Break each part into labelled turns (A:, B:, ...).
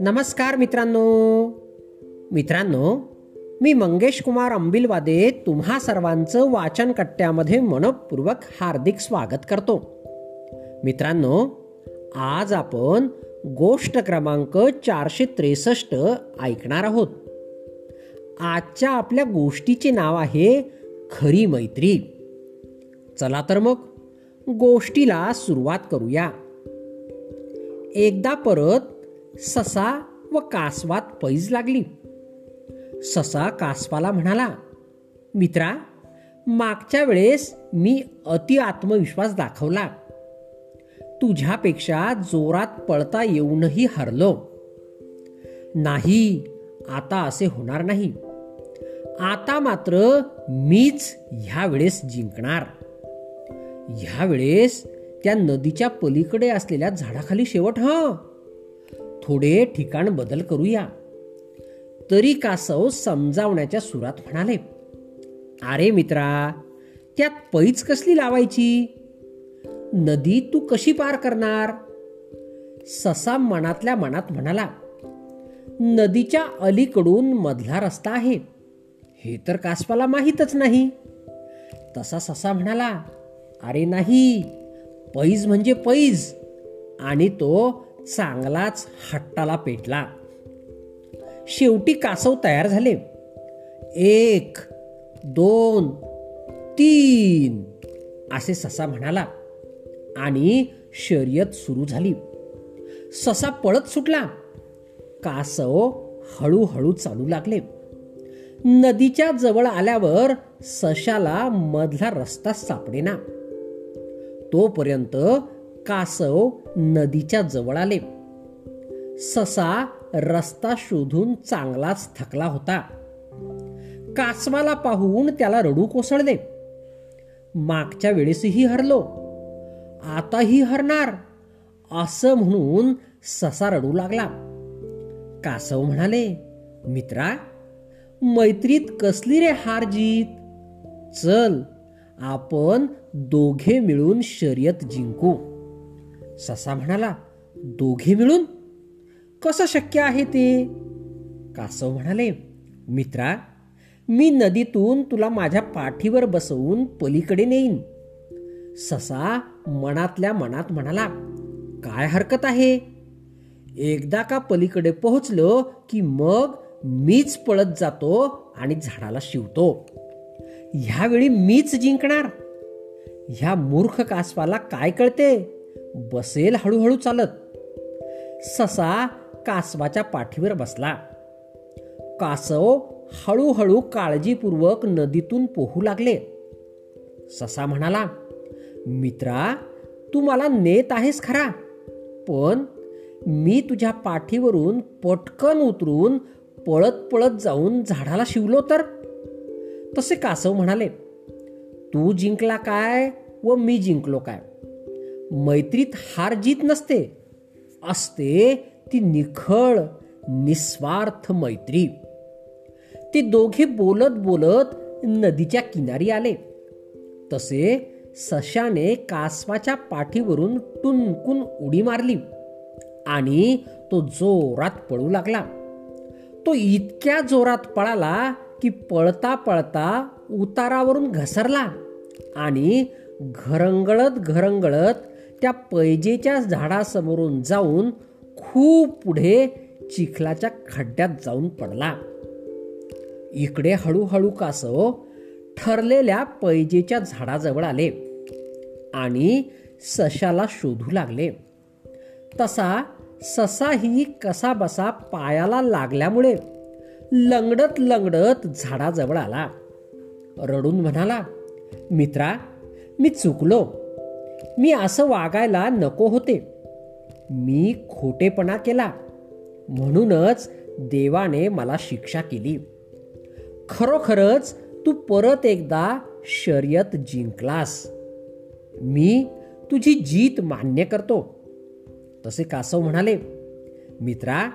A: नमस्कार मित्रांनो. मित्रांनो मी मंगेश कुमार अंबिलवादे तुम्हा सर्वांचं वाचन कट्ट्यामध्ये मनपूर्वक हार्दिक स्वागत करतो. मित्रांनो आज आपण गोष्ट क्रमांक चारशे त्रेसष्ट ऐकणार आहोत. आजच्या आपल्या गोष्टीचे नाव आहे खरी मैत्री. चला तर मग. गोष्टीला सुरुवात करूया. एकदा परत ससा व कासवात पैज लागली. ससा कासवाला म्हणाला मित्रा मागच्या वेळेस मी अति आत्मविश्वास दाखवला. तुझ्यापेक्षा जोरात पळता येऊनही हरलो. नाही आता असे होणार नाही. आता मात्र मीच ह्या वेळेस जिंकणार. ह्या वेळेस त्या नदीच्या पलीकडे असलेल्या झाडाखाली शेवट ह. थोडे ठिकाण बदल करूया. तरी कासव समजावण्याच्या सुरात म्हणाले अरे मित्रा त्यात पैच कसली लावायची? नदी तू कशी पार करणार? ससा मनातल्या मनात म्हणाला नदीच्या अलीकडून मधला रस्ता आहे. हे तर कासवाला माहीतच नाही. तसा ससा म्हणाला अरे नाही पैज म्हणजे पैज. आणि तो चांगलाच हट्टाला पेटला. शेवटी कासव तयार झाले. एक दोन तीन असे ससा म्हणाला. आणि शर्यत सुरू झाली. ससा पळत सुटला. कासव हळूहळू चालू लागले. नदीच्या जवळ आल्यावर सशाला मधला रस्ता सापडेना. तोपर्यंत कासव नदीच्या जवळ आले. ससा रस्ता शोधून चांगलाच थकला होता. कासवाला पाहून त्याला रडू कोसळले. मागच्या वेळेसही हरलो. आताही हरणार असं म्हणून ससा रडू लागला. कासव म्हणाले मित्रा मैत्रीत कसली रे हार जीत? चल आपण दोघे मिळून शर्यत जिंकू. ससा म्हणाला दोघे मिळून? कसं शक्य आहे ते? कासव म्हणाले मित्रा मी नदीतून तुला माझ्या पाठीवर बसवून पलीकडे नेईन. ससा मनातल्या मनात म्हणाला काय हरकत आहे? एकदा का पलीकडे पोहोचलो की मग मीच पळत जातो आणि झाडाला शिवतो. ह्यावेळी मीच जिंकणार. ह्या मूर्ख कासवाला काय कळते? बसेल हळूहळू चालत. ससा कासवाच्या पाठीवर बसला. कासव हळूहळू काळजीपूर्वक नदीतून पोहू लागले. ससा म्हणाला मित्रा तू मला नेत आहेस खरा पण मी तुझ्या पाठीवरून पटकन उतरून पळत पळत जाऊन झाडाला शिवलो तर? तसे कासव म्हणाले तू जिंकला काय व मी जिंकलो काय? मैत्रीत हार जीत नसते. असते ती निखळ निस्वार्थ मैत्री. ते दोघे बोलत बोलत नदीच्या किनारी आले. तसे सशाने कासवाच्या पाठीवरून टुनकून उडी मारली आणि तो जोरात पळू लागला. तो इतक्या जोरात पळाला की पळता पळता उतारावरून घसरला. आणि घरंगळत घरंगळत त्या पैजेच्या झाडासमोरून जाऊन खूप पुढे चिखलाच्या खड्ड्यात जाऊन पडला. इकडे हळूहळू कासव ठरलेल्या पैजेच्या झाडाजवळ आले आणि सशाला शोधू लागले. तसा ससाही कसा बसा पायाला लागल्यामुळे लंगडत लंगडत झाडाजवळ आला. रडून म्हणाला मित्रा मी चुकलो. मी असं वागायला नको होते. मी खोटेपणा केला. म्हणूनच देवाने मला शिक्षा केली. खरोखरच तू परत एकदा शर्यत जिंकलास. मी तुझी जीत मान्य करतो. तसे कासव म्हणाले मित्रा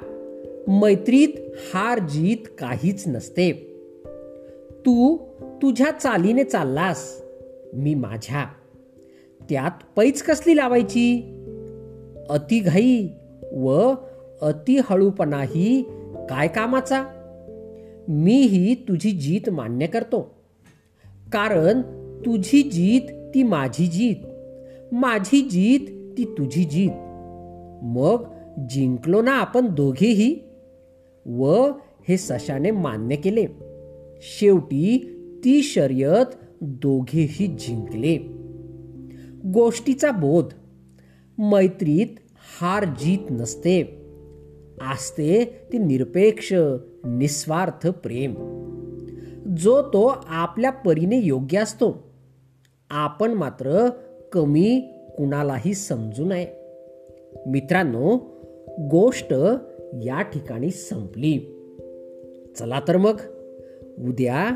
A: मैत्रीत हार जीत काहीच नसते. तू तुझ्या चालीने चाललास. मी माझ्या. त्यात पैच कसली लावायची? अतिघाई व अति हळूपणाही काय कामाचा? मीही तुझी जीत मान्य करतो. कारण तुझी जीत ती माझी जीत. माझी जीत ती तुझी जीत. मग जिंकलो ना आपण दोघेही? व हे सशाने मान्य केले. शेवटी ती शर्यत दोघेही जिंकले. गोष्टीचा बोध. मैत्रीत हार जीत नसते. असते ती निरपेक्ष निस्वार्थ प्रेम. जो तो आपल्या परीने योग्य असतो. आपण मात्र कमी कुणालाही समजू नये. मित्रांनो गोष्ट या ठिकाणी संपली. चला तर मग उद्या